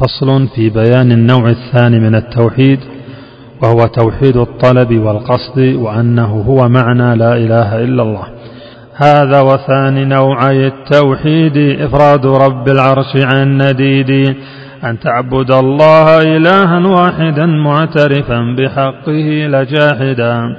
فصل في بيان النوع الثاني من التوحيد وهو توحيد الطلب والقصد وأنه هو معنى لا إله إلا الله. هذا وثاني نوعي التوحيد إفراد رب العرش عن نديد أن تعبد الله إلها واحدا معترفا بحقه لجاحدا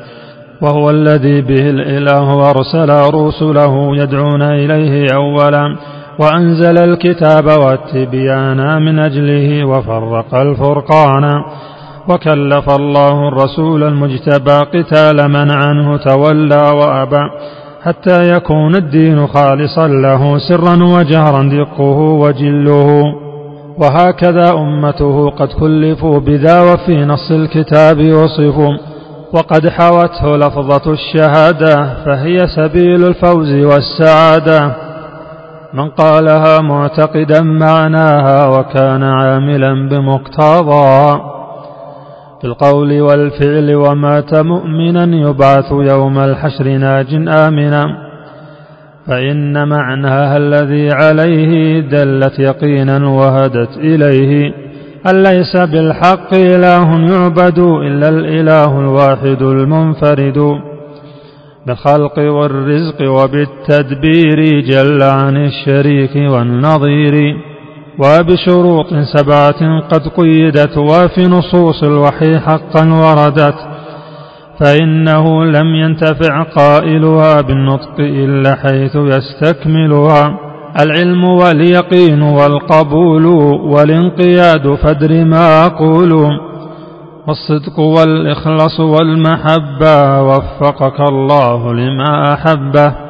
وهو الذي به الإله أرسل رسله يدعون إليه أولا. وأنزل الكتاب والتبيان من أجله وفرق الفرقان وكلف الله الرسول المجتبى قتال من عنه تولى وأبى حتى يكون الدين خالصا له سرا وجهرا دقه وجله. وهكذا أمته قد كلفوا بذا وفي نص الكتاب وصفوا. وقد حوته لفظة الشهادة فهي سبيل الفوز والسعادة. من قالها معتقدا معناها وكان عاملا بمقتضى. بالقول والفعل ومات مؤمنا يبعث يوم الحشر ناج آمنا. فإن معناها الذي عليه دلت يقينا وهدت إليه. أن ليس بالحق إله يعبد إلا الإله الواحد المنفرد. بالخلق والرزق وبالتدبير جل عن الشريك والنظير وبشروط سبعة قد قيدت وفي نصوص الوحي حقا وردت فإنه لم ينتفع قائلها بالنطق إلا حيث يستكملها. العلم واليقين والقبول والانقياد فدر ما أقول. والصدق والإخلاص والمحبة وفقك الله لما أحبه.